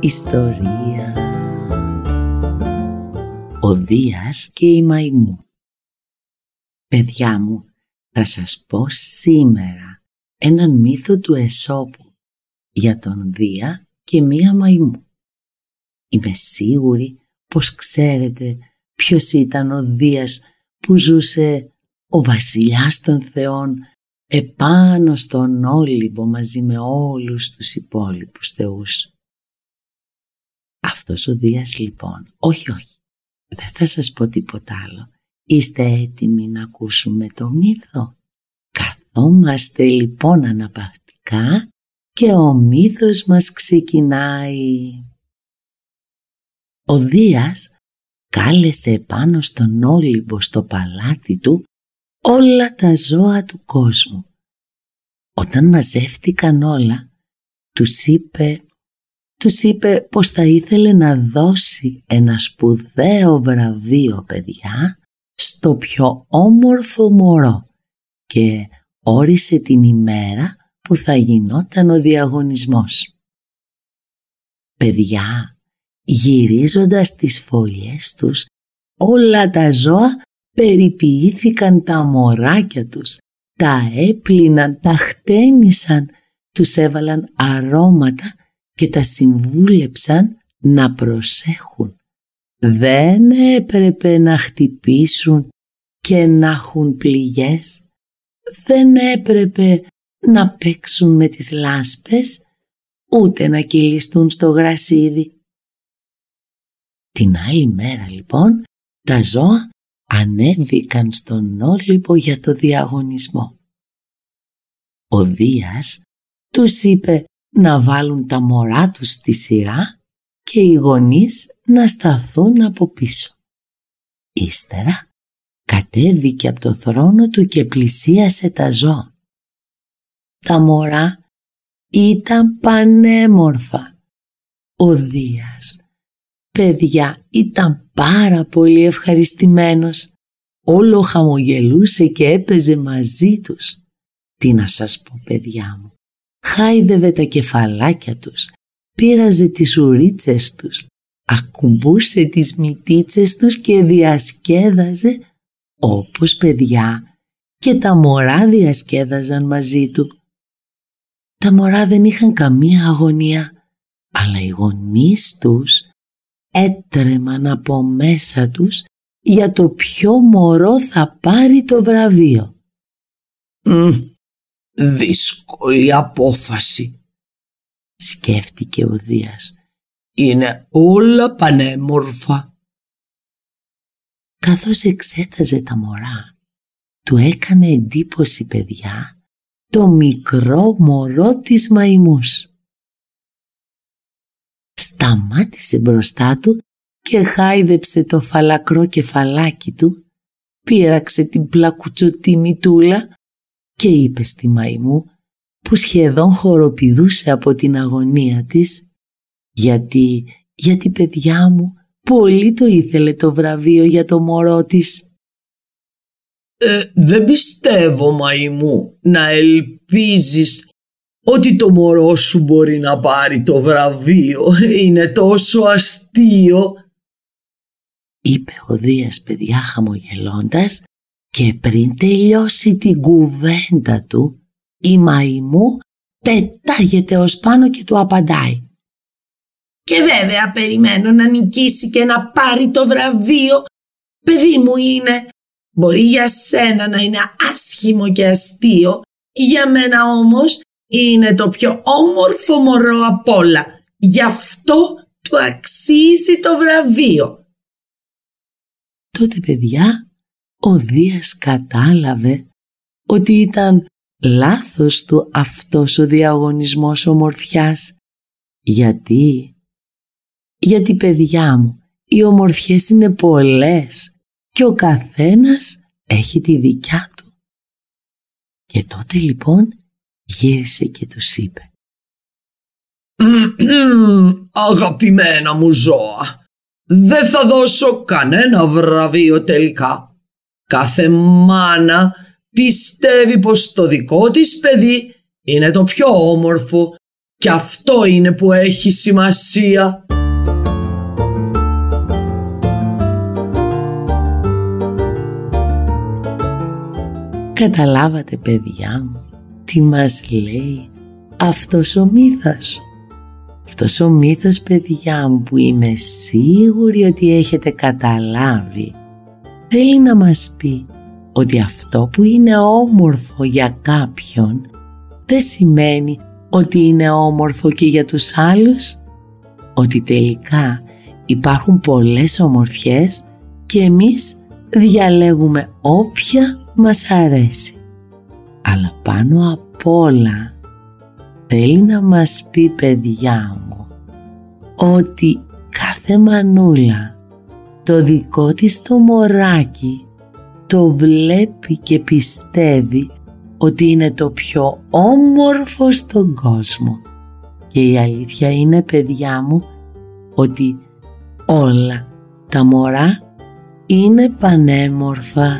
ιστορία». Ο Δίας και η Μαϊμού Παιδιά μου, θα σας πω σήμερα έναν μύθο του Εσώπου για τον Δία και μία Μαϊμού. Είμαι σίγουρη πως ξέρετε ποιος ήταν ο Δίας που ζούσε ο βασιλιάς των θεών επάνω στον Όλυμπο μαζί με όλους τους υπόλοιπους θεούς. Αυτός ο Δίας λοιπόν, όχι όχι, δεν θα σας πω τίποτα άλλο. Είστε έτοιμοι να ακούσουμε το μύθο; Καθόμαστε λοιπόν αναπαυτικά και ο μύθος μας ξεκινάει. Ο Δίας κάλεσε πάνω στον Όλυμπο στο παλάτι του όλα τα ζώα του κόσμου. Όταν μαζεύτηκαν όλα, τους είπε, τους είπε πως θα ήθελε να δώσει ένα σπουδαίο βραβείο παιδιά στο πιο όμορφο μωρό και όρισε την ημέρα που θα γινόταν ο διαγωνισμός. Παιδιά, γυρίζοντας τις φωλιές τους, όλα τα ζώα περιποιήθηκαν τα μωράκια τους, τα έπλυναν, τα χτένισαν, τους έβαλαν αρώματα και τα συμβούλεψαν να προσέχουν. Δεν έπρεπε να χτυπήσουν και να έχουν πληγές. Δεν έπρεπε να παίξουν με τις λάσπες, ούτε να κυλιστούν στο γρασίδι. Την άλλη μέρα λοιπόν τα ζώα ανέβηκαν στον Όλυμπο για το διαγωνισμό. Ο Δίας τους είπε να βάλουν τα μωρά τους στη σειρά και οι γονείς να σταθούν από πίσω. Ύστερα κατέβηκε από το θρόνο του και πλησίασε τα ζώα. Τα μωρά ήταν πανέμορφα. Ο Δίας, παιδιά, ήταν πάρα πολύ ευχαριστημένος. Όλο χαμογελούσε και έπαιζε μαζί τους. Τι να σας πω παιδιά μου. Χάιδευε τα κεφαλάκια τους, πήραζε τις ουρίτσες τους, ακουμπούσε τις μυτίτσες τους και διασκέδαζε όπως παιδιά και τα μωρά διασκέδαζαν μαζί του. Τα μωρά δεν είχαν καμία αγωνία, αλλά οι γονείς τους έτρεμαν από μέσα τους για το ποιο μωρό θα πάρει το βραβείο. «Μ, δύσκολη απόφαση», σκέφτηκε ο Δίας. «Είναι όλα πανέμορφα». Καθώς εξέταζε τα μωρά, του έκανε εντύπωση παιδιά το μικρό μωρό της μαϊμούς σταμάτησε μπροστά του και χάιδεψε το φαλακρό κεφαλάκι του, πήραξε την πλακουτσωτή μητούλα και είπε στη μαϊμού που σχεδόν χοροπηδούσε από την αγωνία της «Γιατί, γιατί παιδιά μου, πολύ το ήθελε το βραβείο για το μωρό της». Ε, «Δεν πιστεύω, μαϊμού, να ελπίζεις ότι το μωρό σου μπορεί να πάρει το βραβείο. Είναι τόσο αστείο. Είπε ο Δίας παιδιά χαμογελώντας και πριν τελειώσει την κουβέντα του η μαϊμού πετάγεται ως πάνω και του απαντάει. Και βέβαια περιμένω να νικήσει και να πάρει το βραβείο. Παιδί μου είναι. Μπορεί για σένα να είναι άσχημο και αστείο. Για μένα όμως είναι το πιο όμορφο μωρό απ' όλα. Γι' αυτό του αξίζει το βραβείο. Τότε παιδιά ο Δίας κατάλαβε ότι ήταν λάθος του αυτός ο διαγωνισμός ομορφιάς γιατί; Γιατί παιδιά μου, οι ομορφιές είναι πολλές και ο καθένας έχει τη δικιά του. Και τότε λοιπόν γύρισε και τους είπε Αγαπημένα μου ζώα, δεν θα δώσω κανένα βραβείο τελικά. Κάθε μάνα πιστεύει πως το δικό της παιδί είναι το πιο όμορφο και αυτό είναι που έχει σημασία. Καταλάβατε παιδιά μου τι μας λέει αυτός ο μύθος; Αυτός ο μύθος παιδιά μου που είμαι σίγουρη ότι έχετε καταλάβει θέλει να μας πει ότι αυτό που είναι όμορφο για κάποιον δεν σημαίνει ότι είναι όμορφο και για τους άλλους. Ότι τελικά υπάρχουν πολλές ομορφιές και εμείς διαλέγουμε όποια μας αρέσει. Αλλά πάνω απ' όλα θέλει να μας πει παιδιά μου ότι κάθε μανούλα το δικό της το μωράκι το βλέπει και πιστεύει ότι είναι το πιο όμορφο στον κόσμο. Και η αλήθεια είναι παιδιά μου ότι όλα τα μωρά είναι πανέμορφα.